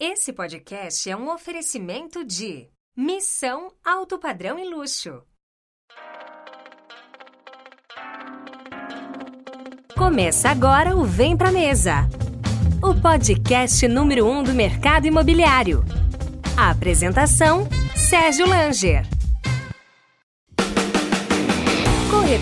Esse podcast é um oferecimento de Missão Alto Padrão e Luxo. Começa agora o Vem Pra Mesa, o podcast número 1 um do mercado imobiliário. A apresentação: Sérgio Langer.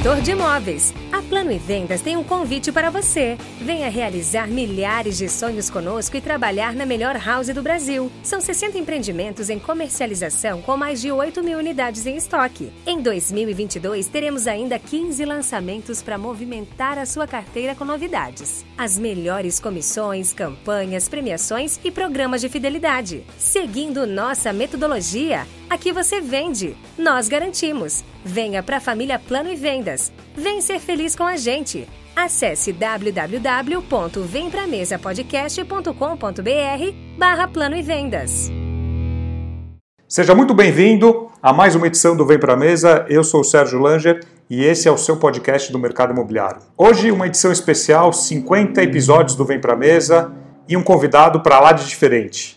Corretor de imóveis. A Plano e Vendas tem um convite para você. Venha realizar milhares de sonhos conosco e trabalhar na melhor house do Brasil. São 60 empreendimentos em comercialização com mais de 8 mil unidades em estoque. Em 2022, teremos ainda 15 lançamentos para movimentar a sua carteira com novidades. As melhores comissões, campanhas, premiações e programas de fidelidade. Seguindo nossa metodologia, aqui você vende, nós garantimos. Venha para a família Plano e Vendas. Vem ser feliz com a gente. Acesse www.vempramesapodcast.com.br barra Plano e Vendas. Seja muito bem-vindo a mais uma edição do Vem Pra Mesa. Eu sou o Sérgio Langer e esse é o seu podcast do mercado imobiliário. Hoje uma edição especial, 50 episódios do Vem Pra Mesa e um convidado para lá de diferente.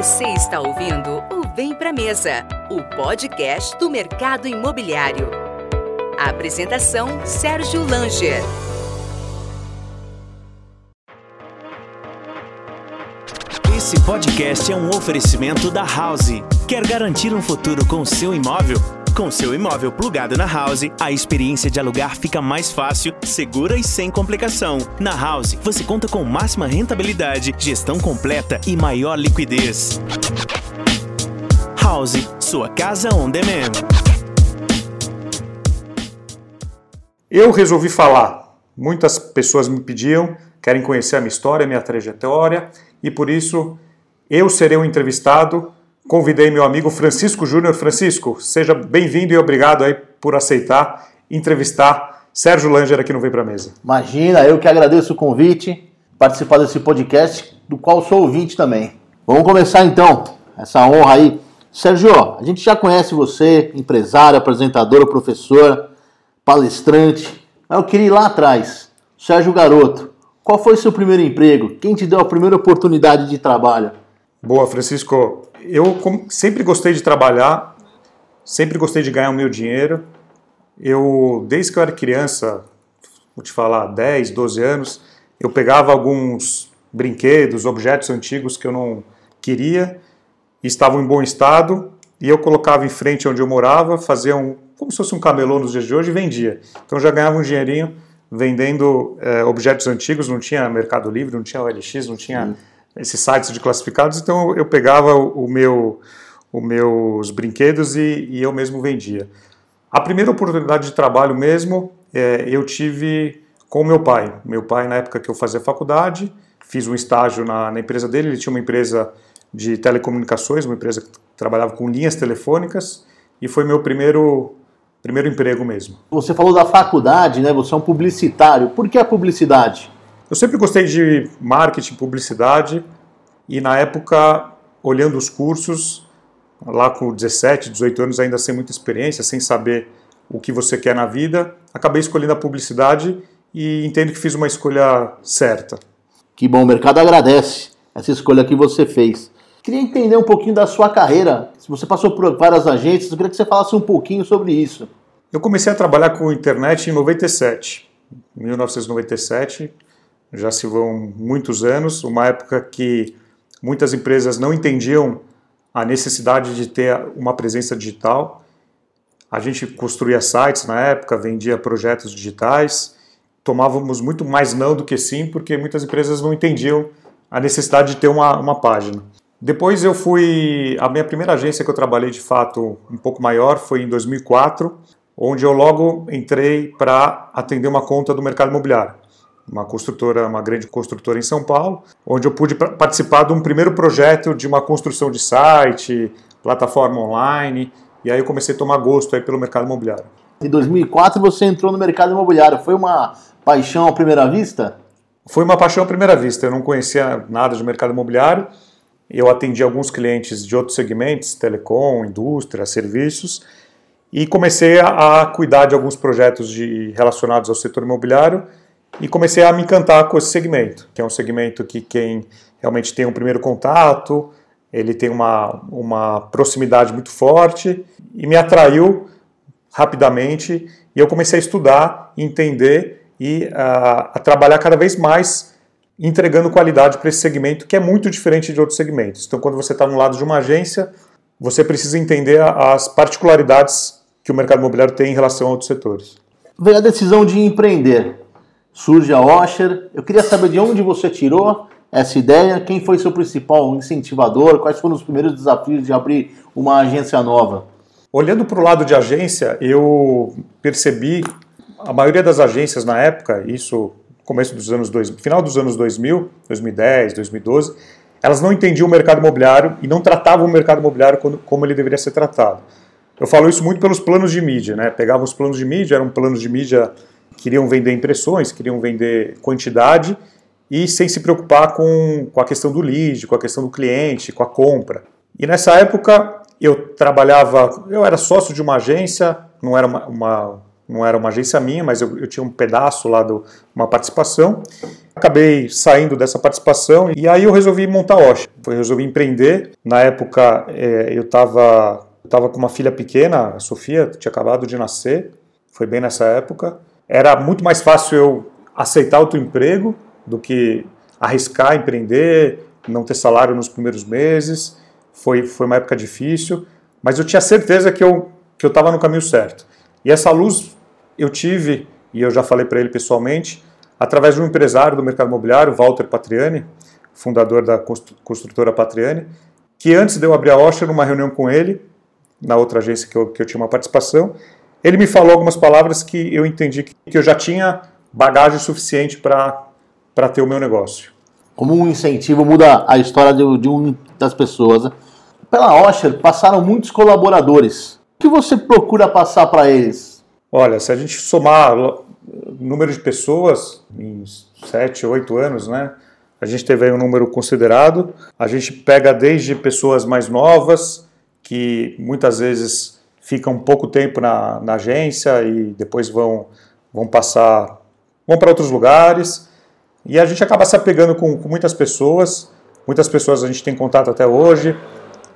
Você está ouvindo o Vem Pra Mesa, o podcast do mercado imobiliário. A apresentação Sérgio Langer. Esse podcast é um oferecimento da House. Quer garantir um futuro com seu imóvel? Com seu imóvel plugado na House, a experiência de alugar fica mais fácil, segura e sem complicação. Na House, você conta com máxima rentabilidade, gestão completa e maior liquidez. House, sua casa on demand. Eu resolvi falar. Muitas pessoas me pediam, querem conhecer a minha história, a minha trajetória, e por isso eu serei o um entrevistado. Convidei meu amigo Francisco Júnior. Francisco, seja bem-vindo e obrigado aí por aceitar entrevistar Sérgio Langer aqui no Vem Pra Mesa. Imagina, eu que agradeço o convite, participar desse podcast, do qual sou ouvinte também. Vamos começar então, essa honra aí. Sérgio, a gente já conhece você, empresário, apresentador, professor, palestrante, mas eu queria ir lá atrás. Sérgio Garoto, qual foi seu primeiro emprego? Quem te deu a primeira oportunidade de trabalho? Boa, Francisco. Eu sempre gostei de trabalhar, sempre gostei de ganhar o meu dinheiro. Eu, desde que eu era criança, vou te falar, 10, 12 anos, eu pegava alguns brinquedos, objetos antigos que eu não queria, estavam em bom estado, e eu colocava em frente onde eu morava, fazia um, como se fosse um camelô nos dias de hoje e vendia. Então eu já ganhava um dinheirinho vendendo é, objetos antigos, não tinha Mercado Livre, não tinha OLX, não tinha. Esses sites de classificados, então eu pegava o, meu, os meus brinquedos e, e, eu mesmo vendia. A primeira oportunidade de trabalho mesmo é, eu tive com meu pai. Meu pai, na época que eu fazia faculdade, fiz um estágio na, na empresa dele, ele tinha uma empresa de telecomunicações, uma empresa que trabalhava com linhas telefônicas, e foi meu primeiro primeiro emprego mesmo. Você falou da faculdade, né? Você é um publicitário. Por que a publicidade? Eu sempre gostei de marketing, publicidade e na época, olhando os cursos, lá com 17, 18 anos, ainda sem muita experiência, sem saber o que você quer na vida, acabei escolhendo a publicidade e entendo que fiz uma escolha certa. Que bom, o mercado agradece essa escolha que você fez. Queria entender um pouquinho da sua carreira. Se você passou por várias agências, eu queria que você falasse um pouquinho sobre isso. Eu comecei a trabalhar com internet em 97, 1997. Já se vão muitos anos, uma época que muitas empresas não entendiam a necessidade de ter uma presença digital. A gente construía sites na época, vendia projetos digitais, tomávamos muito mais não do que sim, porque muitas empresas não entendiam a necessidade de ter uma, uma página. Depois eu fui. A minha primeira agência que eu trabalhei de fato um pouco maior foi em 2004, onde eu logo entrei para atender uma conta do mercado imobiliário. Uma construtora, uma grande construtora em São Paulo, onde eu pude participar de um primeiro projeto de uma construção de site, plataforma online, e aí eu comecei a tomar gosto aí pelo mercado imobiliário. Em 2004 você entrou no mercado imobiliário, foi uma paixão à primeira vista? Foi uma paixão à primeira vista, eu não conhecia nada de mercado imobiliário, eu atendi alguns clientes de outros segmentos, telecom, indústria, serviços, e comecei a, a cuidar de alguns projetos de, relacionados ao setor imobiliário e comecei a me encantar com esse segmento, que é um segmento que quem realmente tem um primeiro contato, ele tem uma, uma proximidade muito forte e me atraiu rapidamente e eu comecei a estudar, entender e a, a trabalhar cada vez mais entregando qualidade para esse segmento que é muito diferente de outros segmentos. Então, quando você está no lado de uma agência, você precisa entender as particularidades que o mercado imobiliário tem em relação a outros setores. Veio a decisão de empreender. Surge a Osher. Eu queria saber de onde você tirou essa ideia, quem foi seu principal incentivador, quais foram os primeiros desafios de abrir uma agência nova? Olhando para o lado de agência, eu percebi a maioria das agências na época, isso começo dos anos 2000, final dos anos 2000, 2010, 2012, elas não entendiam o mercado imobiliário e não tratavam o mercado imobiliário como ele deveria ser tratado. Eu falo isso muito pelos planos de mídia, né? Pegavam os planos de mídia, eram planos de mídia queriam vender impressões, queriam vender quantidade e sem se preocupar com, com a questão do lead, com a questão do cliente, com a compra. E nessa época eu trabalhava, eu era sócio de uma agência, não era uma, uma não era uma agência minha, mas eu, eu tinha um pedaço lá de uma participação. Acabei saindo dessa participação e aí eu resolvi montar Osh. Eu resolvi empreender. Na época é, eu estava tava com uma filha pequena, a Sofia, tinha acabado de nascer, foi bem nessa época. Era muito mais fácil eu aceitar outro emprego do que arriscar empreender, não ter salário nos primeiros meses. Foi, foi uma época difícil, mas eu tinha certeza que eu que eu estava no caminho certo. E essa luz eu tive, e eu já falei para ele pessoalmente, através de um empresário do mercado imobiliário, Walter Patriani, fundador da construtora Patriani, que antes de eu abrir a Osher, numa reunião com ele, na outra agência que eu, que eu tinha uma participação, ele me falou algumas palavras que eu entendi que, que eu já tinha bagagem suficiente para ter o meu negócio. Como um incentivo muda a história de, de um das pessoas. Né? Pela Osher passaram muitos colaboradores. O que você procura passar para eles? Olha, se a gente somar o número de pessoas em 7, 8 anos, né? A gente teve aí um número considerado. A gente pega desde pessoas mais novas, que muitas vezes ficam pouco tempo na, na agência e depois vão, vão passar, vão para outros lugares. E a gente acaba se apegando com, com muitas pessoas. Muitas pessoas a gente tem contato até hoje.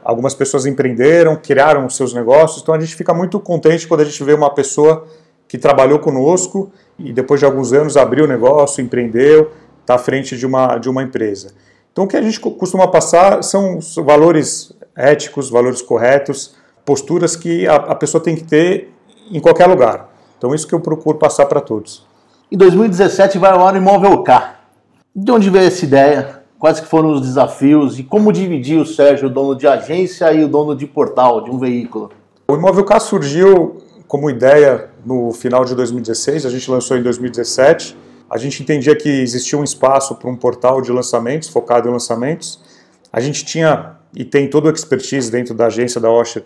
Algumas pessoas empreenderam, criaram seus negócios, então a gente fica muito contente quando a gente vê uma pessoa que trabalhou conosco e depois de alguns anos abriu o negócio, empreendeu, está à frente de uma, de uma empresa. Então o que a gente costuma passar são valores éticos, valores corretos, posturas que a, a pessoa tem que ter em qualquer lugar. Então isso que eu procuro passar para todos. Em 2017 vai ao ar o Imóvel K. De onde veio essa ideia? quais que foram os desafios e como dividir o Sérgio, o dono de agência e o dono de portal de um veículo? O Imóvel K surgiu como ideia no final de 2016, a gente lançou em 2017. A gente entendia que existia um espaço para um portal de lançamentos, focado em lançamentos. A gente tinha e tem toda a expertise dentro da agência da Osher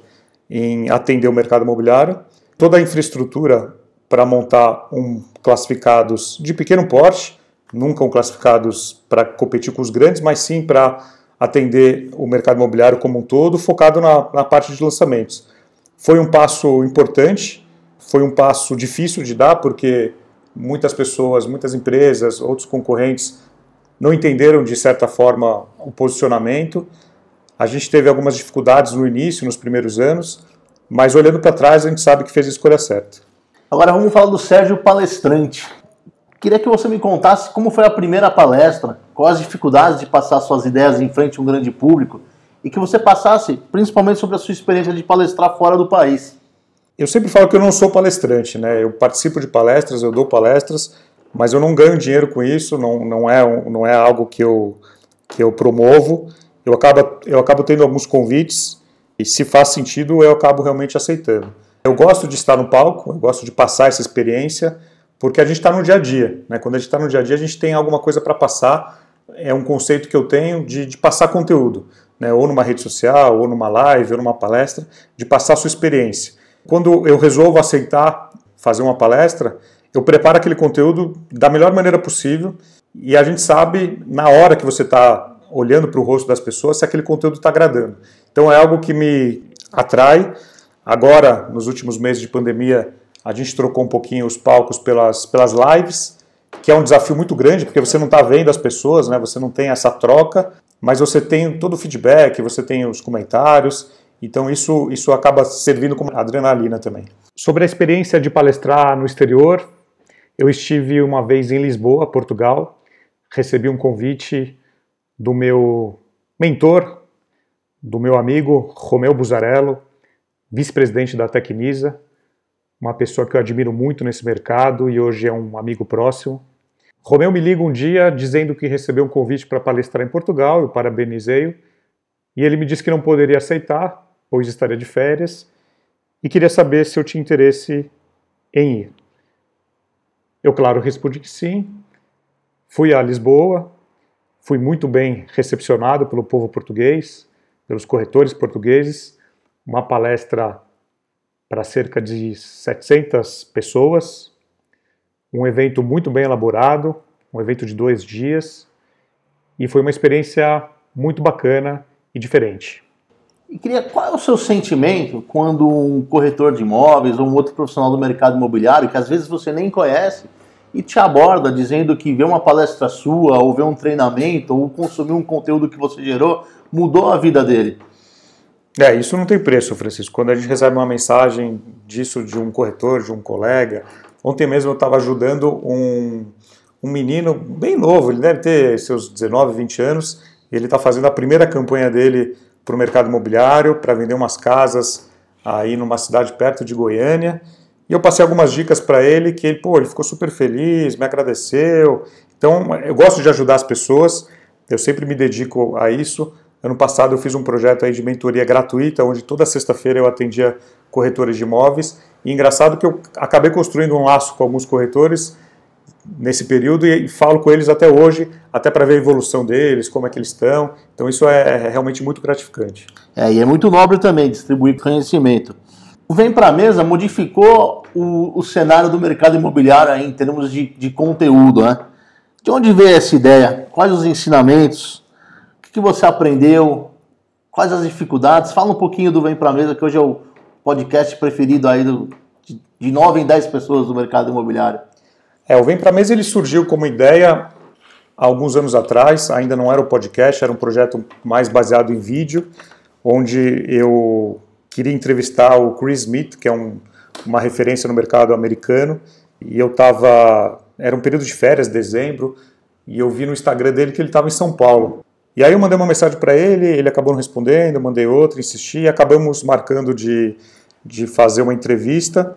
em atender o mercado imobiliário, toda a infraestrutura para montar um classificados de pequeno porte, nunca classificados para competir com os grandes, mas sim para atender o mercado imobiliário como um todo, focado na, na parte de lançamentos. Foi um passo importante, foi um passo difícil de dar, porque muitas pessoas, muitas empresas, outros concorrentes não entenderam de certa forma o posicionamento. A gente teve algumas dificuldades no início, nos primeiros anos, mas olhando para trás a gente sabe que fez a escolha certa. Agora vamos falar do Sérgio Palestrante. Queria que você me contasse como foi a primeira palestra, quais as dificuldades de passar suas ideias em frente a um grande público e que você passasse principalmente sobre a sua experiência de palestrar fora do país. Eu sempre falo que eu não sou palestrante, né? Eu participo de palestras, eu dou palestras, mas eu não ganho dinheiro com isso, não, não, é, não é algo que eu, que eu promovo. Eu acabo, eu acabo tendo alguns convites e se faz sentido eu acabo realmente aceitando. Eu gosto de estar no palco, eu gosto de passar essa experiência, porque a gente está no dia a dia. Né? Quando a gente está no dia a dia, a gente tem alguma coisa para passar. É um conceito que eu tenho de, de passar conteúdo, né? ou numa rede social, ou numa live, ou numa palestra, de passar a sua experiência. Quando eu resolvo aceitar fazer uma palestra, eu preparo aquele conteúdo da melhor maneira possível e a gente sabe na hora que você está olhando para o rosto das pessoas se aquele conteúdo está agradando. Então é algo que me atrai. Agora, nos últimos meses de pandemia, a gente trocou um pouquinho os palcos pelas, pelas lives que é um desafio muito grande, porque você não está vendo as pessoas, né? você não tem essa troca, mas você tem todo o feedback, você tem os comentários, então isso, isso acaba servindo como adrenalina também. Sobre a experiência de palestrar no exterior, eu estive uma vez em Lisboa, Portugal, recebi um convite do meu mentor, do meu amigo Romeu Buzarello, vice-presidente da Tecnisa, uma pessoa que eu admiro muito nesse mercado e hoje é um amigo próximo. Romeu me liga um dia dizendo que recebeu um convite para palestrar em Portugal, eu parabenizei-o, e ele me disse que não poderia aceitar, pois estaria de férias, e queria saber se eu tinha interesse em ir. Eu, claro, respondi que sim. Fui a Lisboa, fui muito bem recepcionado pelo povo português, pelos corretores portugueses, uma palestra para cerca de 700 pessoas, um evento muito bem elaborado, um evento de dois dias, e foi uma experiência muito bacana e diferente. E queria, qual é o seu sentimento quando um corretor de imóveis ou um outro profissional do mercado imobiliário, que às vezes você nem conhece, e te aborda dizendo que ver uma palestra sua, ou ver um treinamento, ou consumir um conteúdo que você gerou, mudou a vida dele? É, isso não tem preço, Francisco. Quando a gente recebe uma mensagem disso de um corretor, de um colega, ontem mesmo eu estava ajudando um, um menino bem novo, ele deve ter seus 19, 20 anos, ele está fazendo a primeira campanha dele para o mercado imobiliário, para vender umas casas aí numa cidade perto de Goiânia. E eu passei algumas dicas para ele que ele, pô, ele ficou super feliz, me agradeceu. Então, eu gosto de ajudar as pessoas, eu sempre me dedico a isso. Ano passado eu fiz um projeto aí de mentoria gratuita, onde toda sexta-feira eu atendia corretores de imóveis. E engraçado que eu acabei construindo um laço com alguns corretores nesse período e, falo com eles até hoje, até para ver a evolução deles, como é que eles estão. Então isso é, é realmente muito gratificante. É, e é muito nobre também distribuir conhecimento. O Vem para a Mesa modificou o, o, cenário do mercado imobiliário aí, em termos de, de conteúdo, né? De onde veio essa ideia? Quais os ensinamentos? O que você aprendeu? Quais as dificuldades? Fala um pouquinho do Vem Pra Mesa, que hoje é o podcast preferido aí do, de 9 em 10 pessoas do mercado imobiliário. É, o Vem Pra Mesa ele surgiu como ideia há alguns anos atrás, ainda não era o podcast, era um projeto mais baseado em vídeo, onde eu queria entrevistar o Chris Smith, que é um, uma referência no mercado americano, e eu estava, era um período de férias, dezembro, e eu vi no Instagram dele que ele estava em São Paulo. E aí eu mandei uma mensagem para ele, ele acabou não respondendo, eu mandei outra, insisti, e acabamos marcando de, de fazer uma entrevista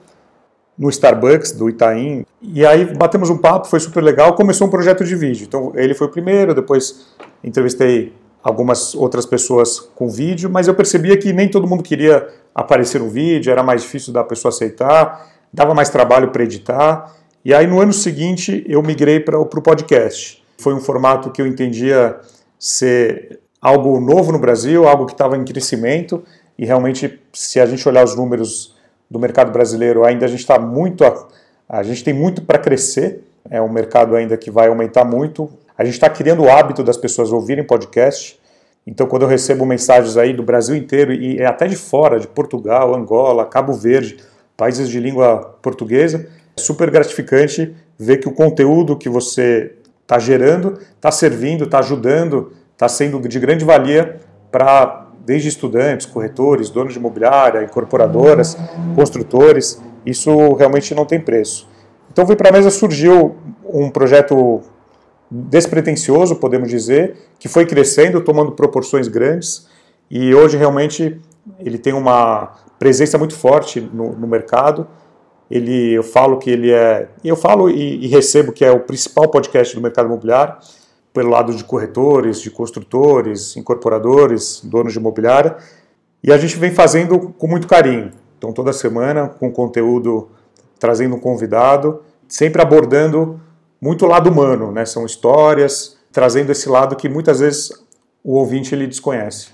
no Starbucks do Itaim. E aí batemos um papo, foi super legal, começou um projeto de vídeo. Então ele foi o primeiro, depois entrevistei algumas outras pessoas com vídeo, mas eu percebia que nem todo mundo queria aparecer no vídeo, era mais difícil da pessoa aceitar, dava mais trabalho para editar. E aí no ano seguinte eu migrei para o podcast. Foi um formato que eu entendia ser algo novo no Brasil, algo que estava em crescimento e realmente, se a gente olhar os números do mercado brasileiro, ainda a gente está muito, a, a gente tem muito para crescer. É um mercado ainda que vai aumentar muito. A gente está criando o hábito das pessoas ouvirem podcast. Então, quando eu recebo mensagens aí do Brasil inteiro e até de fora, de Portugal, Angola, Cabo Verde, países de língua portuguesa, é super gratificante ver que o conteúdo que você está gerando, está servindo, está ajudando, está sendo de grande valia para desde estudantes, corretores, donos de imobiliária, incorporadoras, construtores. Isso realmente não tem preço. Então, Vem para a Mesa surgiu um projeto despretensioso, podemos dizer, que foi crescendo, tomando proporções grandes. E hoje realmente ele tem uma presença muito forte no, no mercado. Ele, eu falo que ele é, eu falo e, e, recebo que é o principal podcast do mercado imobiliário, pelo lado de corretores, de construtores, incorporadores, donos de imobiliária, e a gente vem fazendo com muito carinho. Então toda semana com conteúdo trazendo um convidado, sempre abordando muito lado humano, né? São histórias, trazendo esse lado que muitas vezes o ouvinte ele desconhece.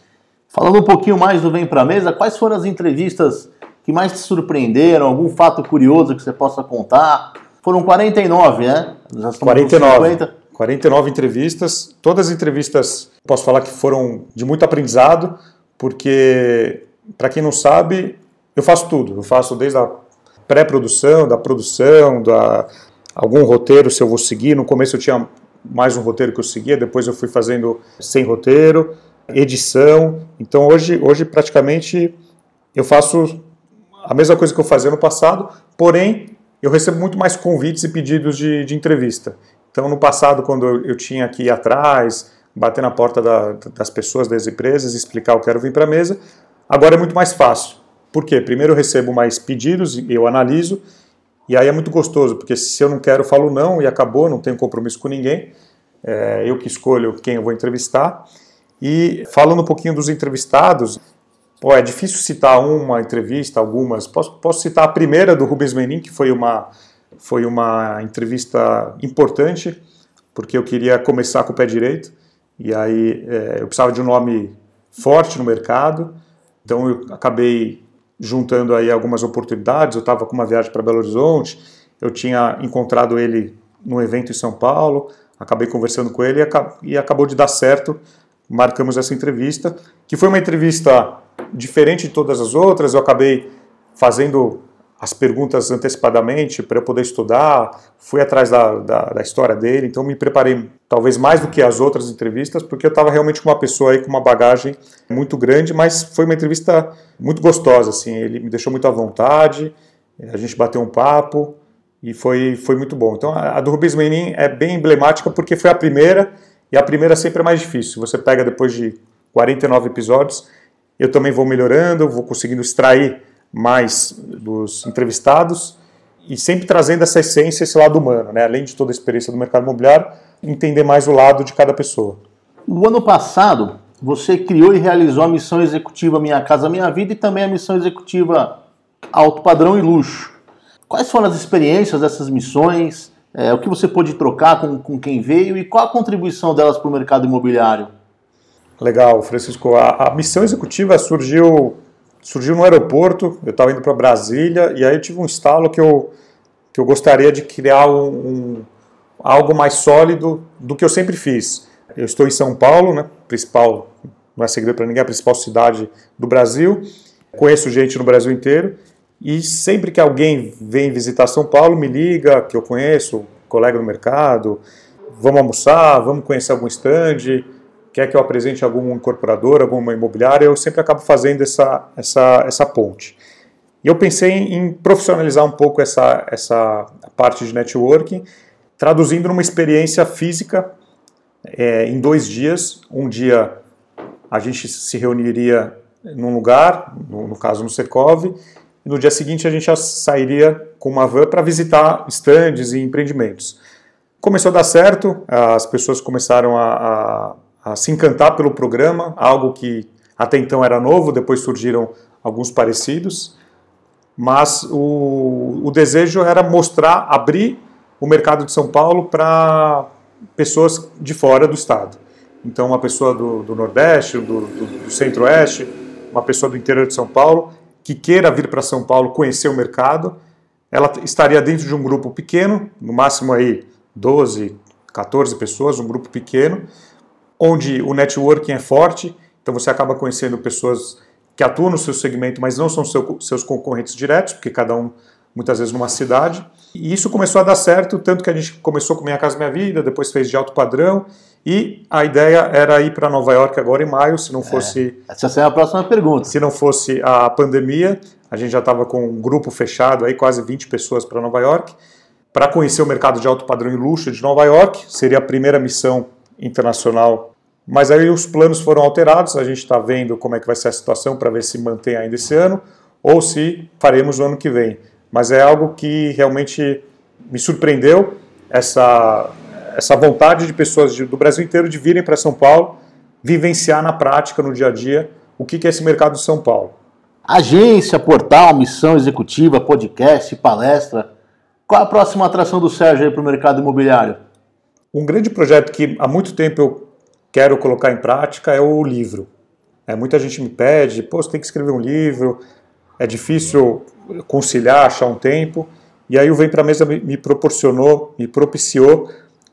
Falando um pouquinho mais do Vem Pra Mesa, quais foram as entrevistas que mais te surpreenderam? Algum fato curioso que você possa contar? Foram 49, né? Já 49. 49 entrevistas. Todas as entrevistas, posso falar que foram de muito aprendizado, porque, para quem não sabe, eu faço tudo. Eu faço desde a pré-produção, da produção, da algum roteiro se eu vou seguir. No começo eu tinha mais um roteiro que eu seguia, depois eu fui fazendo sem roteiro, edição. Então hoje, hoje praticamente eu faço a mesma coisa que eu fazia no passado, porém eu recebo muito mais convites e pedidos de, de entrevista. Então no passado, quando eu, eu tinha que ir atrás, bater na porta da, das pessoas, das empresas, explicar que quero vir para a mesa, agora é muito mais fácil. Por quê? Primeiro eu recebo mais pedidos, eu analiso, e aí é muito gostoso, porque se eu não quero, eu falo não e acabou, não tenho compromisso com ninguém. É, eu que escolho quem eu vou entrevistar. E falando um pouquinho dos entrevistados, pô, é difícil citar uma entrevista, algumas. Posso, posso citar a primeira do Rubens Menin, que foi uma, foi uma entrevista importante, porque eu queria começar com o pé direito. E aí é, eu precisava de um nome forte no mercado. Então eu acabei juntando aí algumas oportunidades. Eu estava com uma viagem para Belo Horizonte, eu tinha encontrado ele num evento em São Paulo, acabei conversando com ele e acabou de dar certo. Marcamos essa entrevista, que foi uma entrevista diferente de todas as outras. Eu acabei fazendo as perguntas antecipadamente para eu poder estudar, fui atrás da, da, da, história dele, então me preparei talvez mais do que as outras entrevistas, porque eu estava realmente com uma pessoa aí com uma bagagem muito grande, mas foi uma entrevista muito gostosa, assim, ele me deixou muito à vontade, a gente bateu um papo e foi, foi muito bom. Então a, a do Rubens Menin é bem emblemática porque foi a primeira, e a primeira sempre é mais difícil, você pega depois de 49 episódios, eu também vou melhorando, vou conseguindo extrair mais dos entrevistados e sempre trazendo essa essência, esse lado humano, né? além de toda a experiência do mercado imobiliário, entender mais o lado de cada pessoa. O ano passado, você criou e realizou a missão executiva Minha Casa Minha Vida e também a missão executiva Alto Padrão e Luxo. Quais foram as experiências dessas missões? É, o que você pôde trocar com, com quem veio e qual a contribuição delas para o mercado imobiliário? Legal, Francisco. A, a missão executiva surgiu surgiu no aeroporto, eu estava indo para Brasília, e aí eu tive um estalo que eu, que eu gostaria de criar um, um, algo mais sólido do que eu sempre fiz. Eu estou em São Paulo, né, principal, não é segredo para ninguém, a principal cidade do Brasil, conheço gente no Brasil inteiro, e sempre que alguém vem visitar São Paulo, me liga, que eu conheço, colega no mercado, vamos almoçar, vamos conhecer algum stand, quer que eu apresente algum incorporador, alguma imobiliária, eu sempre acabo fazendo essa, essa, essa ponte. E eu pensei em profissionalizar um pouco essa, essa parte de networking, traduzindo numa experiência física é, em dois dias. Um dia a gente se reuniria num lugar, no, no caso no Secov, e no dia seguinte a gente sairia com uma van para visitar estandes e empreendimentos. Começou a dar certo, as pessoas começaram a, a a se encantar pelo programa, algo que até então era novo, depois surgiram alguns parecidos, mas o, o desejo era mostrar, abrir o mercado de São Paulo para pessoas de fora do estado. Então, uma pessoa do, do Nordeste, do, do, do Centro-Oeste, uma pessoa do interior de São Paulo, que queira vir para São Paulo conhecer o mercado, ela estaria dentro de um grupo pequeno, no máximo aí 12, 14 pessoas, um grupo pequeno, onde o networking é forte, então você acaba conhecendo pessoas que atuam no seu segmento, mas não são seu, seus concorrentes diretos, porque cada um muitas vezes numa cidade. E isso começou a dar certo, tanto que a gente começou com Minha Casa Minha Vida, depois fez de alto padrão, e a ideia era ir para Nova York agora em maio, se não é, fosse... É, essa é a próxima pergunta. Se não fosse a pandemia, a gente já estava com um grupo fechado, aí quase 20 pessoas para Nova York, para conhecer o mercado de alto padrão e luxo de Nova York, seria a primeira missão internacional. Mas aí os planos foram alterados, a gente está vendo como é que vai ser a situação para ver se mantém ainda esse ano ou se faremos no ano que vem. Mas é algo que realmente me surpreendeu, essa, essa vontade de pessoas do Brasil inteiro de virem para São Paulo, vivenciar na prática, no dia a dia, o que é esse mercado de São Paulo. Agência, portal, missão executiva, podcast, palestra. Qual a próxima atração do Sérgio para o mercado imobiliário? Um grande projeto que há muito tempo eu quero colocar em prática é o livro. É, muita gente me pede, pô, você tem que escrever um livro, é difícil conciliar, achar um tempo. E aí o Vem para a Mesa me proporcionou, me propiciou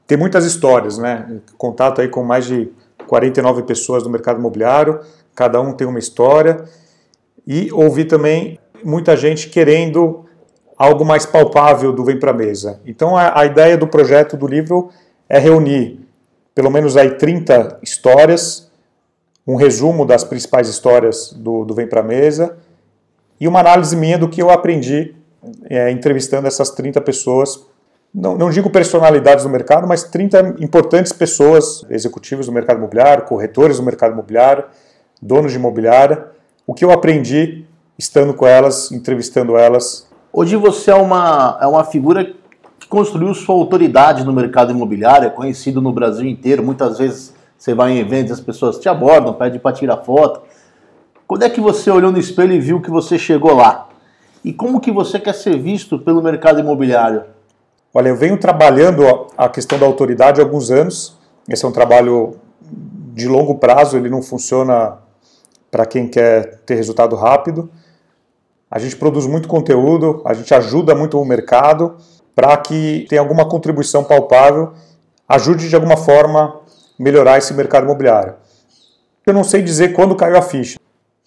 ter muitas histórias, né? Contato aí com mais de 49 pessoas do mercado imobiliário, cada um tem uma história. E ouvi também muita gente querendo algo mais palpável do Vem para a Mesa. Então a, a, ideia do projeto do livro é reunir pelo menos aí 30 histórias, um resumo das principais histórias do, do Vem para a Mesa e uma análise minha do que eu aprendi é, entrevistando essas 30 pessoas. Não, não digo personalidades do mercado, mas 30 importantes pessoas, executivos do mercado imobiliário, corretores do mercado imobiliário, donos de imobiliária, o que eu aprendi estando com elas, entrevistando elas Hoje você é uma, é uma figura que construiu sua autoridade no mercado imobiliário, é conhecido no Brasil inteiro. Muitas vezes você vai em eventos as pessoas te abordam, pedem para tirar foto. Quando é que você olhou no espelho e viu que você chegou lá? E como que você quer ser visto pelo mercado imobiliário? Olha, eu venho trabalhando a questão da autoridade há alguns anos. Esse é um trabalho de longo prazo, ele não funciona para quem quer ter resultado rápido. A gente produz muito conteúdo, a gente ajuda muito o mercado para que tenha alguma contribuição palpável, ajude de alguma forma melhorar esse mercado imobiliário. Eu não sei dizer quando caiu a ficha.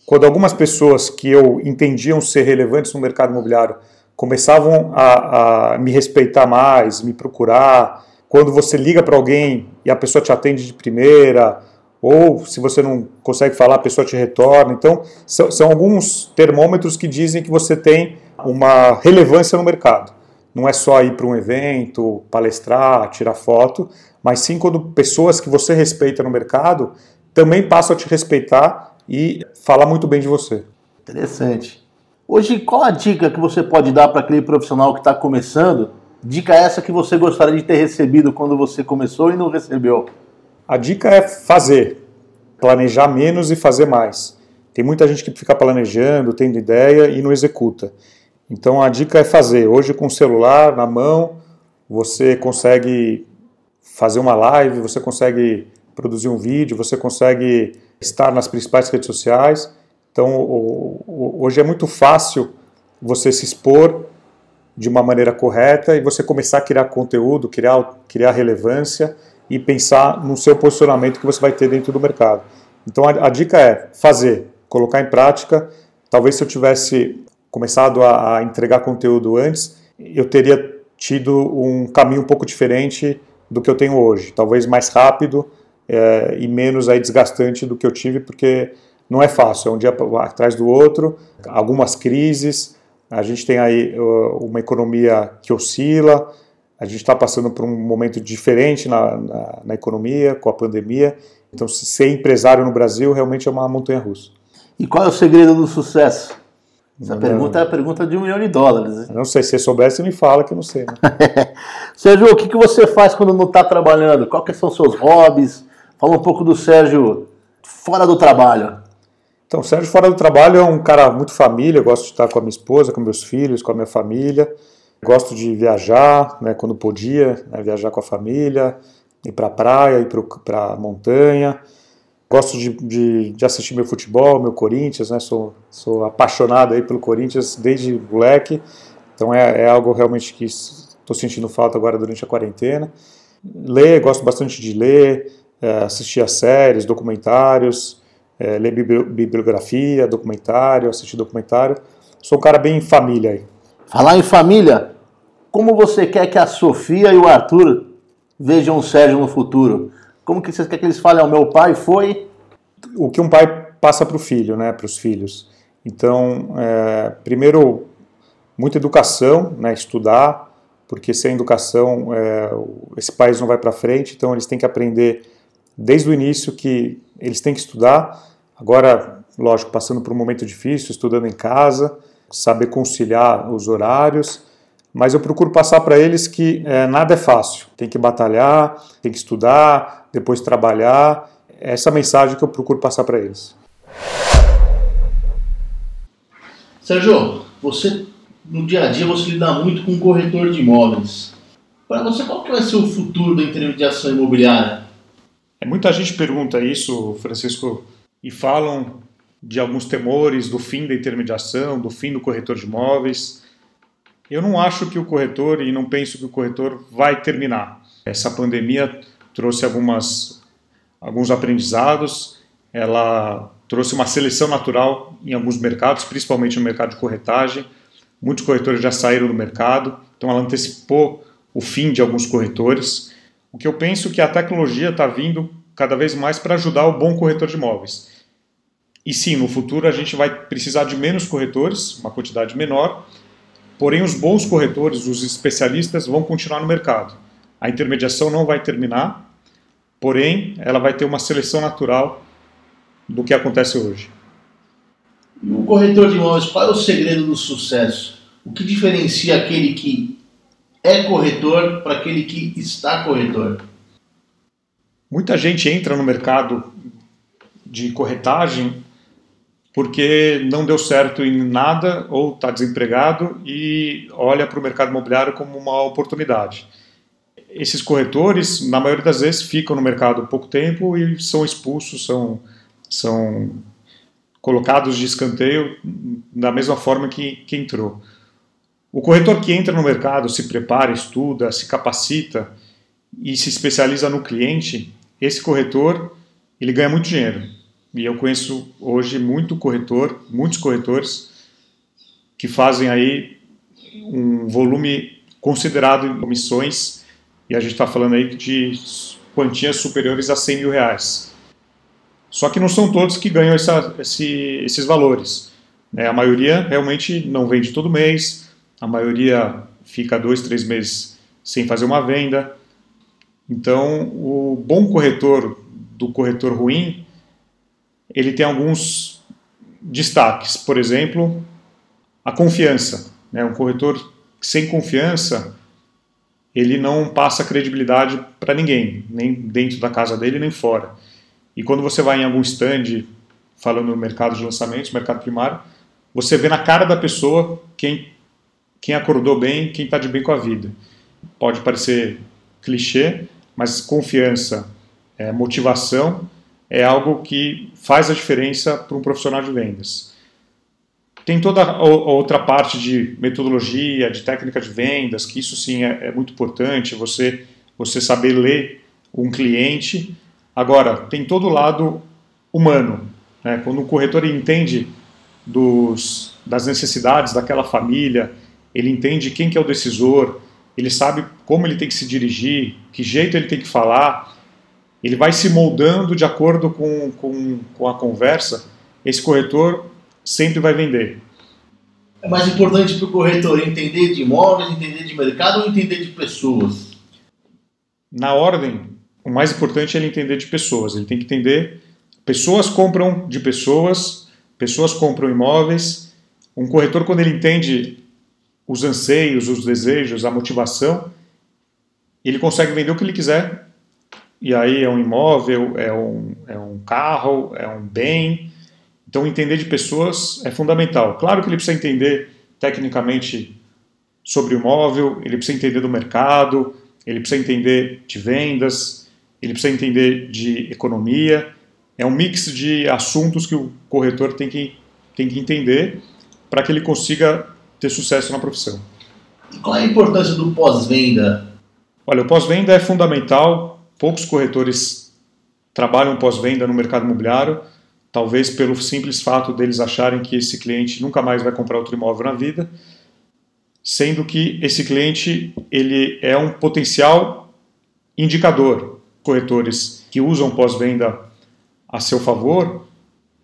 Quando algumas pessoas que eu entendiam ser relevantes no mercado imobiliário começavam a, a me respeitar mais, me procurar, quando você liga para alguém e a pessoa te atende de primeira, ou se você não consegue falar, a pessoa te retorna. Então, são, são, alguns termômetros que dizem que você tem uma relevância no mercado. Não é só ir para um evento, palestrar, tirar foto, mas sim quando pessoas que você respeita no mercado também passam a te respeitar e falar muito bem de você. Interessante. Hoje, qual a dica que você pode dar para aquele profissional que está começando? Dica essa que você gostaria de ter recebido quando você começou e não recebeu? A dica é fazer, planejar menos e fazer mais. Tem muita gente que fica planejando, tendo ideia e não executa. Então a dica é fazer. Hoje com o celular na mão, você consegue fazer uma live, você consegue produzir um vídeo, você consegue estar nas principais redes sociais. Então hoje é muito fácil você se expor de uma maneira correta e você começar a criar conteúdo, criar, criar relevância e pensar no seu posicionamento que você vai ter dentro do mercado. Então a, a dica é fazer, colocar em prática. Talvez se eu tivesse começado a, a entregar conteúdo antes, eu teria tido um caminho um pouco diferente do que eu tenho hoje. Talvez mais rápido é, e menos aí desgastante do que eu tive, porque não é fácil, é um dia atrás do outro, algumas crises, a gente tem aí uh, uma economia que oscila, a gente está passando por um momento diferente na, na, na, economia, com a pandemia. Então, ser empresário no Brasil realmente é uma montanha russa. E qual é o segredo do sucesso? Essa não, pergunta é a pergunta de um milhão de dólares. Não sei, se você soubesse, me fala que eu não sei. Né? Sérgio, o que, que você faz quando não está trabalhando? Quais são os seus hobbies? Fala um pouco do Sérgio fora do trabalho. Então, o Sérgio fora do trabalho é um cara muito família, eu gosto de estar com a minha esposa, com meus filhos, com a minha família. Gosto de viajar, né, quando podia, né, viajar com a família, ir para a praia, ir para a montanha. Gosto de, de, de, assistir meu futebol, meu Corinthians, né, sou, sou apaixonado aí pelo Corinthians desde moleque, então é, é algo realmente que estou sentindo falta agora durante a quarentena. Ler, gosto bastante de ler, é, assistir a séries, documentários, é, ler bibliografia, documentário, assistir documentário. Sou um cara bem família aí. Falar em família, como você quer que a Sofia e o Arthur vejam o Sérgio no futuro? Como que você quer que eles falem, o meu pai foi? O que um pai passa para o filho, né, para os filhos. Então, é, primeiro, muita educação, né, estudar, porque sem educação é, esse país não vai para frente, então eles têm que aprender desde o início que eles têm que estudar. Agora, lógico, passando por um momento difícil, estudando em casa, saber conciliar os horários, mas eu procuro passar para eles que é, nada é fácil. Tem que batalhar, tem que estudar, depois trabalhar. É essa mensagem que eu procuro passar para eles. Sérgio, você no dia a dia você lida muito com um corretor de imóveis. Para você, qual que vai ser o futuro da intermediação imobiliária? É, muita gente pergunta isso, Francisco, e falam de alguns temores do fim da intermediação, do fim do corretor de imóveis. Eu não acho que o corretor, e não penso que o corretor vai terminar. Essa pandemia trouxe algumas, alguns aprendizados, ela trouxe uma seleção natural em alguns mercados, principalmente no mercado de corretagem. muitos corretores já saíram do mercado, então ela antecipou o fim de alguns corretores. O que eu penso é que a tecnologia está vindo cada vez mais para ajudar o bom corretor de imóveis. E sim, no futuro a gente vai precisar de menos corretores, uma quantidade menor, porém os bons corretores, os especialistas, vão continuar no mercado. A intermediação não vai terminar, porém ela vai ter uma seleção natural do que acontece hoje. E o corretor de imóveis, qual é o segredo do sucesso? O que diferencia aquele que é corretor para aquele que está corretor? Muita gente entra no mercado de corretagem porque não deu certo em nada ou está desempregado e olha para o mercado imobiliário como uma oportunidade. Esses corretores, na maioria das vezes, ficam no mercado pouco tempo e são expulsos, são, são colocados de escanteio da mesma forma que, que entrou. O corretor que entra no mercado, se prepara, estuda, se capacita e se especializa no cliente, esse corretor ele ganha muito dinheiro. E eu conheço hoje muito corretor, muitos corretores que fazem aí um volume considerado em comissões e a gente está falando aí de quantias superiores a 100 mil reais. Só que não são todos que ganham essa, esse, esses valores. Né? A maioria realmente não vende todo mês, a maioria fica dois, três meses sem fazer uma venda. Então, o bom corretor do corretor ruim, ele tem alguns destaques. Por exemplo, a confiança. Né? Um corretor sem confiança, ele não passa credibilidade para ninguém, nem dentro da casa dele, nem fora. E quando você vai em algum stand falando no mercado de lançamentos, mercado primário, você vê na cara da pessoa quem, quem acordou bem, quem está de bem com a vida. Pode parecer clichê, mas confiança, é, motivação é algo que faz a diferença para um profissional de vendas. Tem toda a outra parte de metodologia, de técnica de vendas, que isso sim é, é muito importante, você, você saber ler um cliente. Agora, tem todo o lado humano. Né? Quando o corretor entende dos, das necessidades daquela família, ele entende quem que é o decisor, ele sabe como ele tem que se dirigir, que jeito ele tem que falar, ele vai se moldando de acordo com, com, com a conversa, esse corretor sempre vai vender. É mais importante para o corretor entender de imóveis, entender de mercado ou entender de pessoas? Na ordem, o mais importante é ele entender de pessoas. Ele tem que entender. Pessoas compram de pessoas, pessoas compram imóveis. Um corretor, quando ele entende os anseios, os desejos, a motivação, ele consegue vender o que ele quiser. E aí é um imóvel, é um, é um carro, é um bem. Então, entender de pessoas é fundamental. Claro que ele precisa entender tecnicamente sobre o imóvel, ele precisa entender do mercado, ele precisa entender de vendas, ele precisa entender de economia. É um mix de assuntos que o corretor tem que, tem que entender para que ele consiga ter sucesso na profissão. E qual é a importância do pós-venda? Olha, o pós-venda é fundamental. Poucos corretores trabalham pós-venda no mercado imobiliário, talvez pelo simples fato deles acharem que esse cliente nunca mais vai comprar outro imóvel na vida, sendo que esse cliente ele é um potencial indicador. Corretores que usam pós-venda a seu favor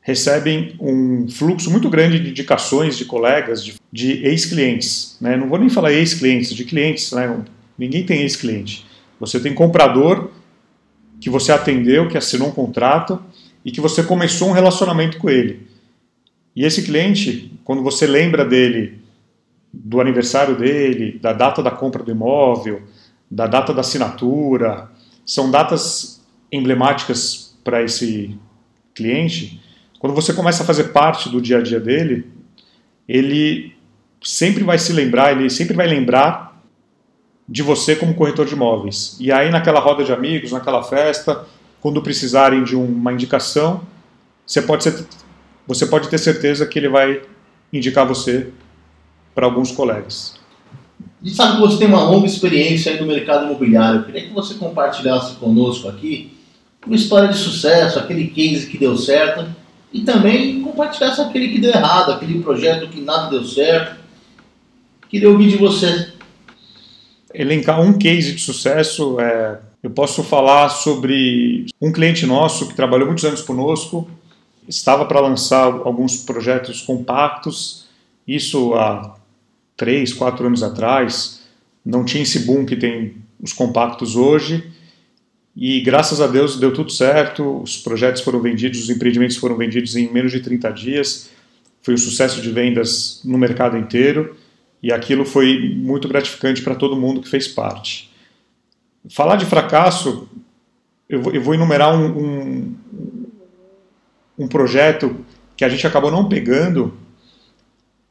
recebem um fluxo muito grande de indicações de colegas, de, de ex-clientes. Né? Não vou nem falar ex-clientes, de clientes. Né? Ninguém tem ex-cliente. Você tem comprador que você atendeu, que assinou um contrato e que você começou um relacionamento com ele. E esse cliente, quando você lembra dele, do aniversário dele, da data da compra do imóvel, da data da assinatura, são datas emblemáticas para esse cliente quando você começa a fazer parte do dia a dia dele, ele sempre vai se lembrar, ele sempre vai lembrar de você como corretor de imóveis. E aí naquela roda de amigos, naquela festa, quando precisarem de uma indicação, você pode, ser, você pode ter certeza que ele vai indicar você para alguns colegas. A gente sabe que você tem uma longa experiência no mercado imobiliário. Eu queria que você compartilhasse conosco aqui uma história de sucesso, aquele case que deu certo e também compartilhar aquele que deu errado, aquele projeto que nada deu certo. Queria ouvir de você. Elencar um case de sucesso, é, eu posso falar sobre um cliente nosso que trabalhou muitos anos conosco, estava para lançar alguns projetos compactos, isso há três, quatro anos atrás, não tinha esse boom que tem os compactos hoje, e graças a Deus deu tudo certo, os projetos foram vendidos, os empreendimentos foram vendidos em menos de 30 dias, foi um sucesso de vendas no mercado inteiro, e aquilo foi muito gratificante para todo mundo que fez parte. Falar de fracasso, eu vou, eu vou enumerar um, um, um projeto que a gente acabou não pegando,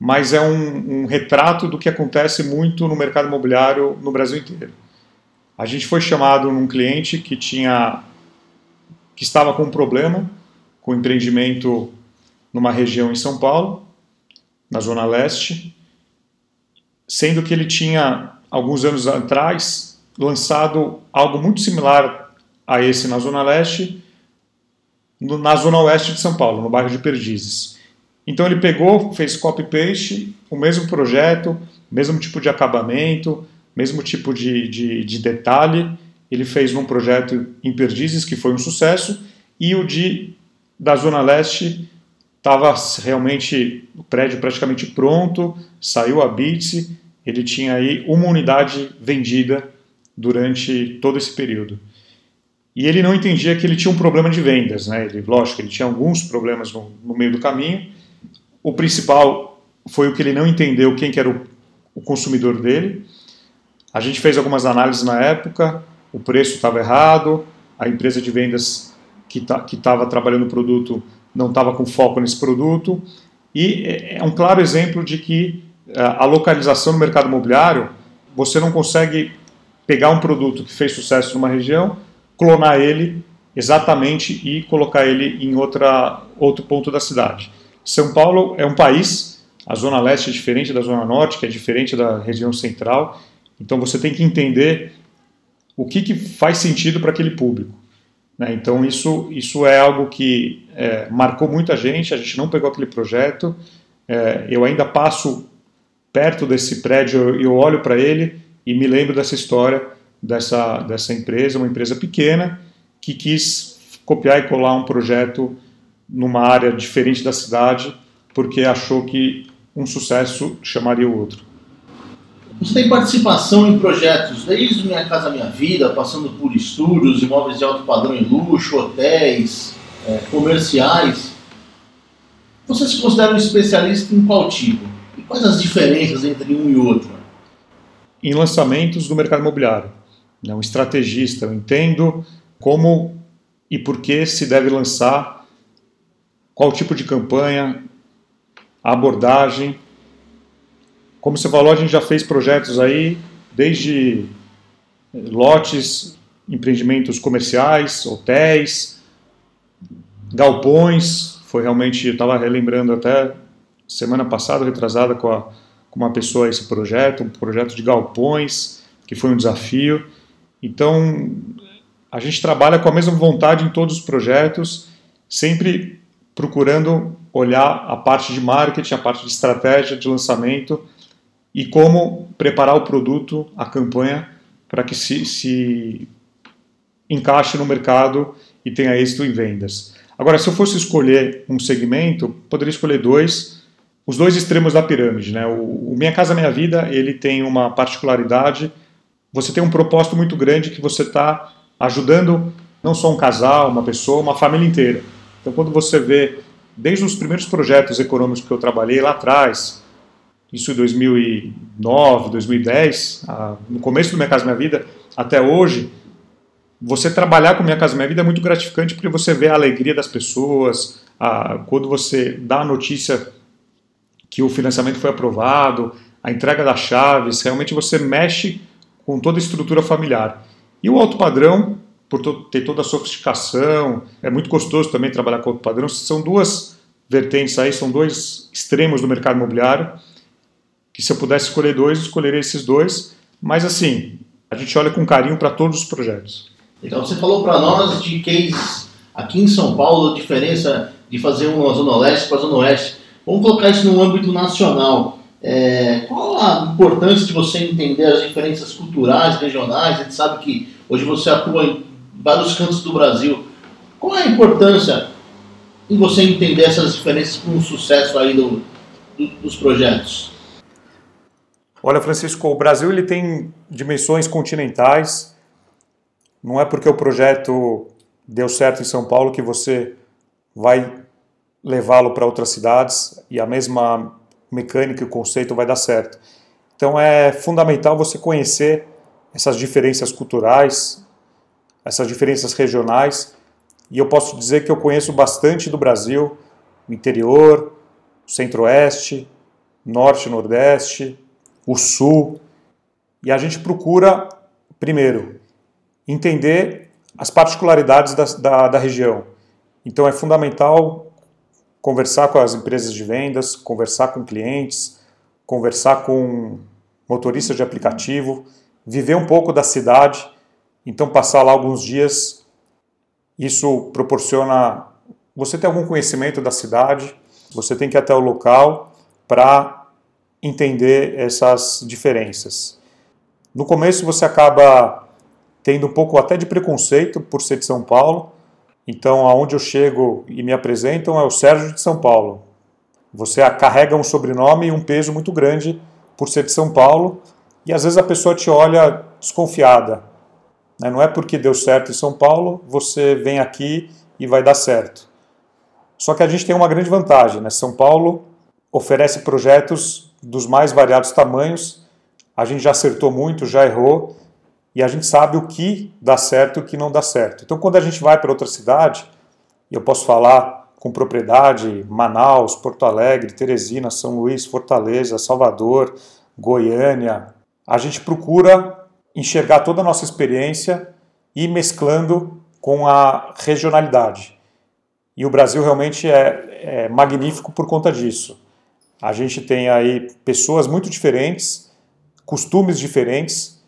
mas é um, um, retrato do que acontece muito no mercado imobiliário no Brasil inteiro. A gente foi chamado num cliente que tinha que estava com um problema com empreendimento numa região em São Paulo, na zona leste, sendo que ele tinha alguns anos atrás lançado algo muito similar a esse na zona leste, na zona oeste de São Paulo, no bairro de Perdizes. Então ele pegou, fez copy-paste, o mesmo projeto, mesmo tipo de acabamento, mesmo tipo de, de, de, detalhe. Ele fez num projeto em Perdizes, que foi um sucesso, e o de da Zona Leste estava realmente o prédio praticamente pronto, saiu a Bits, ele tinha aí uma unidade vendida durante todo esse período. E ele não entendia que ele tinha um problema de vendas, né? Ele, lógico, ele tinha alguns problemas no, no meio do caminho, o principal foi o que ele não entendeu quem que era o, o consumidor dele. A gente fez algumas análises na época, o preço estava errado, a empresa de vendas que tá, estava trabalhando o produto não estava com foco nesse produto, e é, é um claro exemplo de que a localização no mercado imobiliário, você não consegue pegar um produto que fez sucesso numa região, clonar ele exatamente e colocar ele em outra, outro ponto da cidade. São Paulo é um país, a Zona Leste é diferente da Zona Norte, que é diferente da região central, então você tem que entender o que, que faz sentido para aquele público. Né? Então isso, isso é algo que é, marcou muita gente, a gente não pegou aquele projeto, é, eu ainda passo perto desse prédio e eu olho para ele e me lembro dessa história dessa, dessa empresa, uma empresa pequena que quis copiar e colar um projeto numa área diferente da cidade, porque achou que um sucesso chamaria o outro. Você tem participação em projetos desde Minha Casa Minha Vida, passando por estúdios, imóveis de alto padrão em luxo, hotéis, é, comerciais. Você se considera um especialista em qual tipo? Quais as diferenças entre um e outro? Em lançamentos do mercado imobiliário. Um estrategista, eu entendo como e por que se deve lançar qual tipo de campanha, abordagem. Como você falou, a gente já fez projetos aí, desde lotes, empreendimentos comerciais, hotéis, galpões. Foi realmente, eu estava relembrando até semana passada, retrasada, com, a, com uma pessoa esse projeto, um projeto de galpões, que foi um desafio. Então, a gente trabalha com a mesma vontade em todos os projetos, sempre procurando olhar a parte de marketing, a parte de estratégia de lançamento e como preparar o produto, a campanha, para que se, se encaixe no mercado e tenha êxito em vendas. Agora, se eu fosse escolher um segmento, poderia escolher dois, os dois extremos da pirâmide. Né? O, o Minha Casa Minha Vida ele tem uma particularidade, você tem um propósito muito grande que você está ajudando não só um casal, uma pessoa, uma família inteira. Então, quando você vê, desde os primeiros projetos econômicos que eu trabalhei lá atrás, isso em 2009, 2010, no começo do Minha Casa Minha Vida, até hoje, você trabalhar com Minha Casa Minha Vida é muito gratificante porque você vê a alegria das pessoas, a, quando você dá a notícia que o financiamento foi aprovado, a entrega das chaves, realmente você mexe com toda a estrutura familiar. E o alto padrão por ter toda a sofisticação. É muito gostoso também trabalhar com o padrão. São duas vertentes aí, são dois extremos do mercado imobiliário. Que se eu pudesse escolher dois, eu escolheria esses dois. Mas assim, a gente olha com carinho para todos os projetos. Então você falou para nós de cases aqui em São Paulo, a diferença de fazer uma zona leste para a zona oeste. Vamos colocar isso no âmbito nacional. É, qual a importância de você entender as diferenças culturais, regionais? A gente sabe que hoje você atua em vários cantos do Brasil. Qual é a importância em você entender essas diferenças para um sucesso aí do, do, dos projetos? Olha, Francisco, o Brasil ele tem dimensões continentais. Não é porque o projeto deu certo em São Paulo que você vai levá-lo para outras cidades e a mesma mecânica e o conceito vai dar certo. Então é fundamental você conhecer essas diferenças culturais, essas diferenças regionais. E eu posso dizer que eu conheço bastante do Brasil, o interior, o centro-oeste, norte, nordeste, o sul. E a gente procura, primeiro, entender as particularidades da, da, da região. Então é fundamental conversar com as empresas de vendas, conversar com clientes, conversar com motoristas de aplicativo, viver um pouco da cidade, então passar lá alguns dias. Isso proporciona você ter algum conhecimento da cidade, você tem que ir até o local para entender essas diferenças. No começo você acaba tendo um pouco até de preconceito por ser de São Paulo, então, aonde eu chego e me apresentam é o Sérgio de São Paulo. Você carrega um sobrenome e um peso muito grande por ser de São Paulo, e às vezes a pessoa te olha desconfiada. Né? Não é porque deu certo em São Paulo, você vem aqui e vai dar certo. Só que a gente tem uma grande vantagem, né? São Paulo oferece projetos dos mais variados tamanhos. A gente já acertou muito, já errou, e a gente sabe o que dá certo e o que não dá certo. Então, quando a gente vai para outra cidade, eu posso falar com propriedade Manaus, Porto Alegre, Teresina, São Luís, Fortaleza, Salvador, Goiânia, a gente procura enxergar toda a nossa experiência e mesclando com a regionalidade. E o Brasil realmente é, é magnífico por conta disso. A gente tem aí pessoas muito diferentes, costumes diferentes,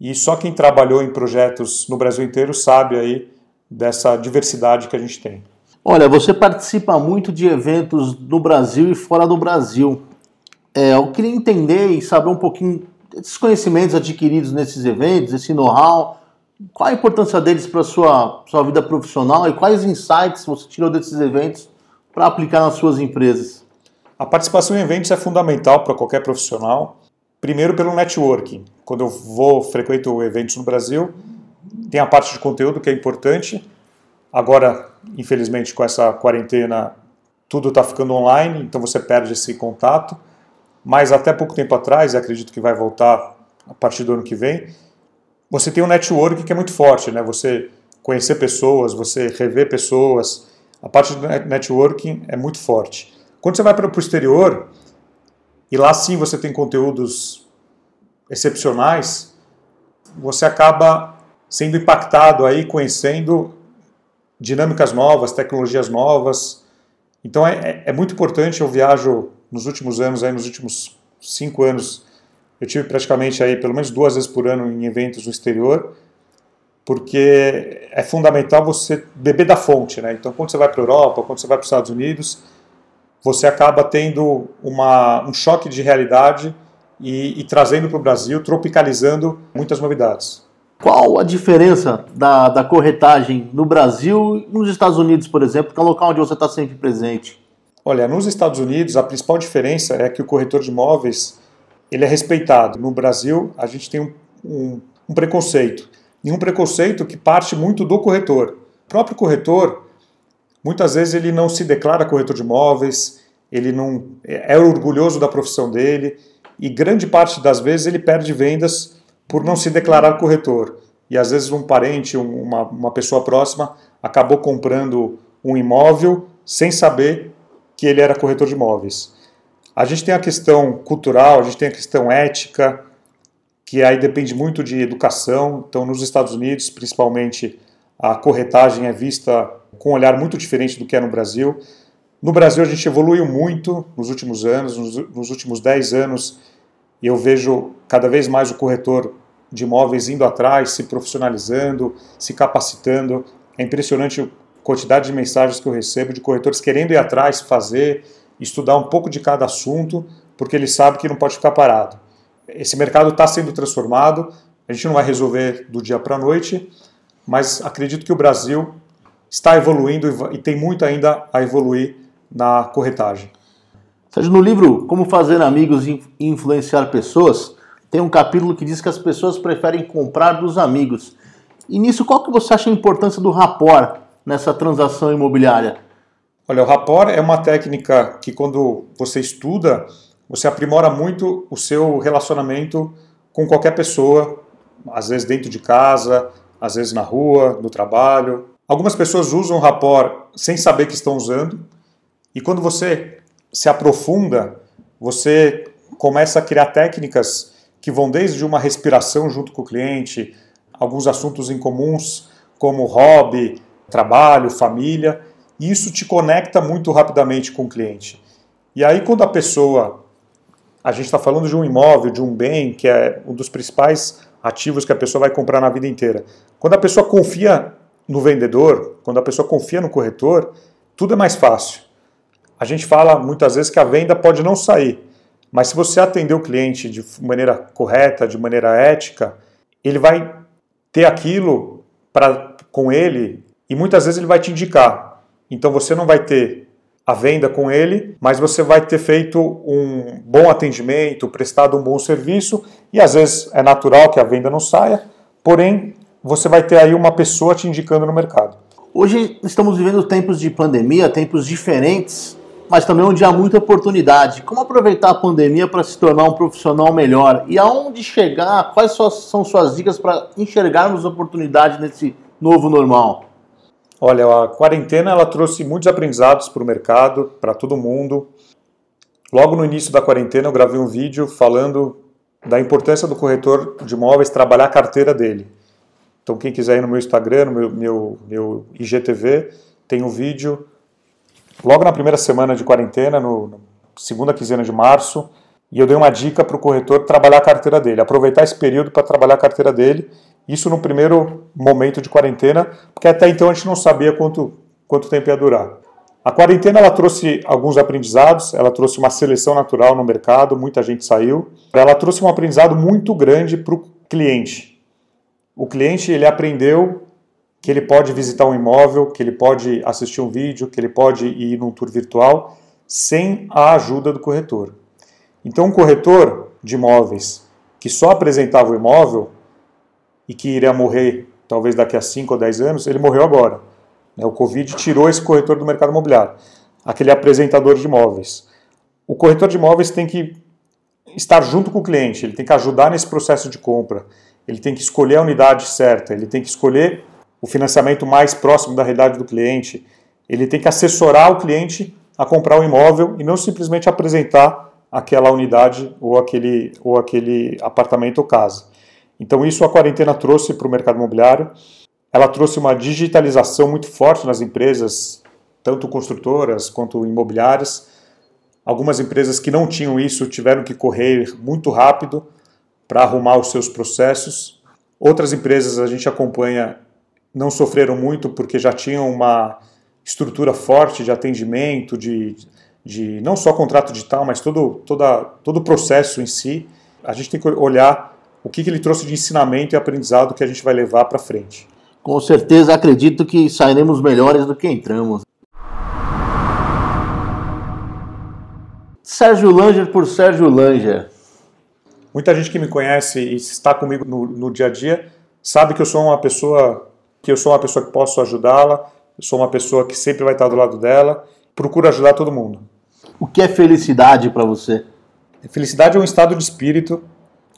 e só quem trabalhou em projetos no Brasil inteiro sabe aí dessa diversidade que a gente tem. Olha, você participa muito de eventos no Brasil e fora do Brasil. É, eu queria entender e saber um pouquinho desses conhecimentos adquiridos nesses eventos, esse know-how, qual a importância deles para a sua, sua vida profissional e quais insights você tirou desses eventos para aplicar nas suas empresas? A participação em eventos é fundamental para qualquer profissional. Primeiro pelo networking. Quando eu vou, frequento eventos no Brasil, tem a parte de conteúdo que é importante. Agora, infelizmente, com essa quarentena, tudo está ficando online, então você perde esse contato. Mas até pouco tempo atrás, acredito que vai voltar a partir do ano que vem, você tem um network que é muito forte, né? Você conhecer pessoas, você rever pessoas, a parte do networking é muito forte. Quando você vai para o exterior, e lá sim você tem conteúdos excepcionais, você acaba sendo impactado aí, conhecendo dinâmicas novas, tecnologias novas. Então é, é, é muito importante, eu viajo nos últimos anos, aí, nos últimos cinco anos, eu tive praticamente aí pelo menos duas vezes por ano em eventos no exterior, porque é fundamental você beber da fonte, né? Então quando você vai para a Europa, quando você vai para os Estados Unidos, você acaba tendo uma, um choque de realidade e, e trazendo para o Brasil, tropicalizando muitas novidades. Qual a diferença da, da corretagem no Brasil e nos Estados Unidos, por exemplo, que é o local onde você está sempre presente? Olha, nos Estados Unidos a principal diferença é que o corretor de imóveis ele é respeitado. No Brasil a gente tem um, um, um preconceito e um preconceito que parte muito do corretor. O próprio corretor Muitas vezes ele não se declara corretor de imóveis, ele não é orgulhoso da profissão dele e grande parte das vezes ele perde vendas por não se declarar corretor. E às vezes um parente, uma, uma pessoa próxima, acabou comprando um imóvel sem saber que ele era corretor de imóveis. A gente tem a questão cultural, a gente tem a questão ética, que aí depende muito de educação. Então, nos Estados Unidos, principalmente, a corretagem é vista com um olhar muito diferente do que é no Brasil. No Brasil a gente evoluiu muito nos últimos anos, nos, últimos 10 anos eu vejo cada vez mais o corretor de imóveis indo atrás, se profissionalizando, se capacitando. É impressionante a quantidade de mensagens que eu recebo de corretores querendo ir atrás, fazer, estudar um pouco de cada assunto porque ele sabe que não pode ficar parado. Esse mercado está sendo transformado, a gente não vai resolver do dia para a noite, mas acredito que o Brasil está evoluindo e tem muito ainda a evoluir na corretagem. Sérgio, no livro Como Fazer Amigos e Influenciar Pessoas, tem um capítulo que diz que as pessoas preferem comprar dos amigos. E nisso, qual que você acha a importância do rapport nessa transação imobiliária? Olha, o rapport é uma técnica que quando você estuda, você aprimora muito o seu relacionamento com qualquer pessoa, às vezes dentro de casa, às vezes na rua, no trabalho. Algumas pessoas usam rapport sem saber que estão usando, e quando você se aprofunda, você começa a criar técnicas que vão desde uma respiração junto com o cliente, alguns assuntos em comuns, como hobby, trabalho, família, e isso te conecta muito rapidamente com o cliente. E aí, quando a pessoa. A gente está falando de um imóvel, de um bem, que é um dos principais ativos que a pessoa vai comprar na vida inteira. Quando a pessoa confia no vendedor, quando a pessoa confia no corretor, tudo é mais fácil. A gente fala muitas vezes que a venda pode não sair, mas se você atender o cliente de maneira correta, de maneira ética, ele vai ter aquilo para com ele e muitas vezes ele vai te indicar. Então você não vai ter a venda com ele, mas você vai ter feito um bom atendimento, prestado um bom serviço e às vezes é natural que a venda não saia, porém você vai ter aí uma pessoa te indicando no mercado. Hoje estamos vivendo tempos de pandemia, tempos diferentes, mas também onde há muita oportunidade. Como aproveitar a pandemia para se tornar um profissional melhor? E aonde chegar? Quais são suas dicas para enxergarmos oportunidade nesse novo normal? Olha, a quarentena ela trouxe muitos aprendizados para o mercado, para todo mundo. Logo no início da quarentena eu gravei um vídeo falando da importância do corretor de imóveis trabalhar a carteira dele. Então quem quiser ir no meu Instagram, no meu, meu, meu IGTV, tem um vídeo logo na primeira semana de quarentena, no, no segunda quinzena de março, e eu dei uma dica para o corretor trabalhar a carteira dele, aproveitar esse período para trabalhar a carteira dele, isso no primeiro momento de quarentena, porque até então a gente não sabia quanto, quanto tempo ia durar. A quarentena ela trouxe alguns aprendizados, ela trouxe uma seleção natural no mercado, muita gente saiu. Ela trouxe um aprendizado muito grande para o cliente. O cliente ele aprendeu que ele pode visitar um imóvel, que ele pode assistir um vídeo, que ele pode ir num tour virtual sem a ajuda do corretor. Então, um corretor de imóveis que só apresentava o imóvel e que iria morrer talvez daqui a 5 ou 10 anos, ele morreu agora. Né? O Covid tirou esse corretor do mercado imobiliário, aquele apresentador de imóveis. O corretor de imóveis tem que estar junto com o cliente, ele tem que ajudar nesse processo de compra, ele tem que escolher a unidade certa, ele tem que escolher o financiamento mais próximo da realidade do cliente, ele tem que assessorar o cliente a comprar o imóvel e não simplesmente apresentar aquela unidade ou aquele, ou aquele apartamento ou casa. Então isso a quarentena trouxe para o mercado imobiliário. Ela trouxe uma digitalização muito forte nas empresas, tanto construtoras quanto imobiliárias. Algumas empresas que não tinham isso tiveram que correr muito rápido para arrumar os seus processos. Outras empresas a gente acompanha não sofreram muito porque já tinham uma estrutura forte de atendimento, de, de não só contrato digital, mas todo, toda, todo o processo em si. A gente tem que olhar o que, que ele trouxe de ensinamento e aprendizado que a gente vai levar para frente. Com certeza acredito que sairemos melhores do que entramos. Sérgio Langer por Sérgio Langer. Muita gente que me conhece e está comigo no, no dia a dia sabe que eu sou uma pessoa que eu sou uma pessoa que posso ajudá-la, sou uma pessoa que sempre vai estar do lado dela, procuro ajudar todo mundo. O que é felicidade para você? Felicidade é um estado de espírito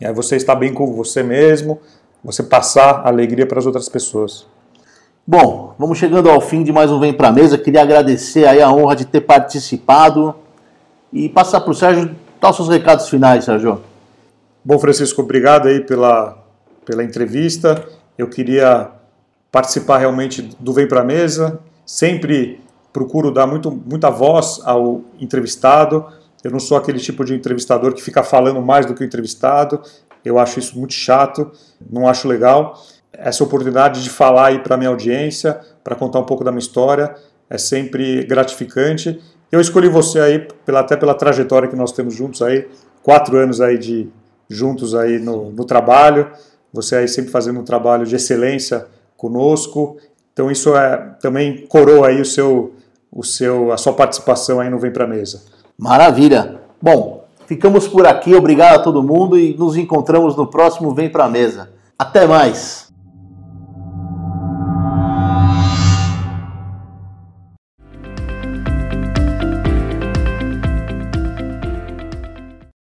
é você estar bem com você mesmo, você passar alegria para as outras pessoas. Bom, vamos chegando ao fim de mais um Vem Pra Mesa. Queria agradecer aí a honra de ter participado e passar para o Sérgio, dar os seus recados finais, Sérgio. Bom, Francisco, obrigado aí pela, pela entrevista. Eu queria participar realmente do Vem Pra Mesa. Sempre procuro dar muito, muita voz ao entrevistado eu não sou aquele tipo de entrevistador que fica falando mais do que o entrevistado. Eu acho isso muito chato, não acho legal. Essa oportunidade de falar aí para minha audiência, para contar um pouco da minha história, é sempre gratificante. Eu escolhi você aí pela, até pela trajetória que nós temos juntos aí, quatro anos aí de juntos aí no, no trabalho. Você aí sempre fazendo um trabalho de excelência conosco. Então isso é também coroa aí o seu, o seu, a sua participação aí no Vem Pra Mesa. Maravilha. Bom, ficamos por aqui. Obrigado a todo mundo e nos encontramos no próximo Vem Pra Mesa. Até mais.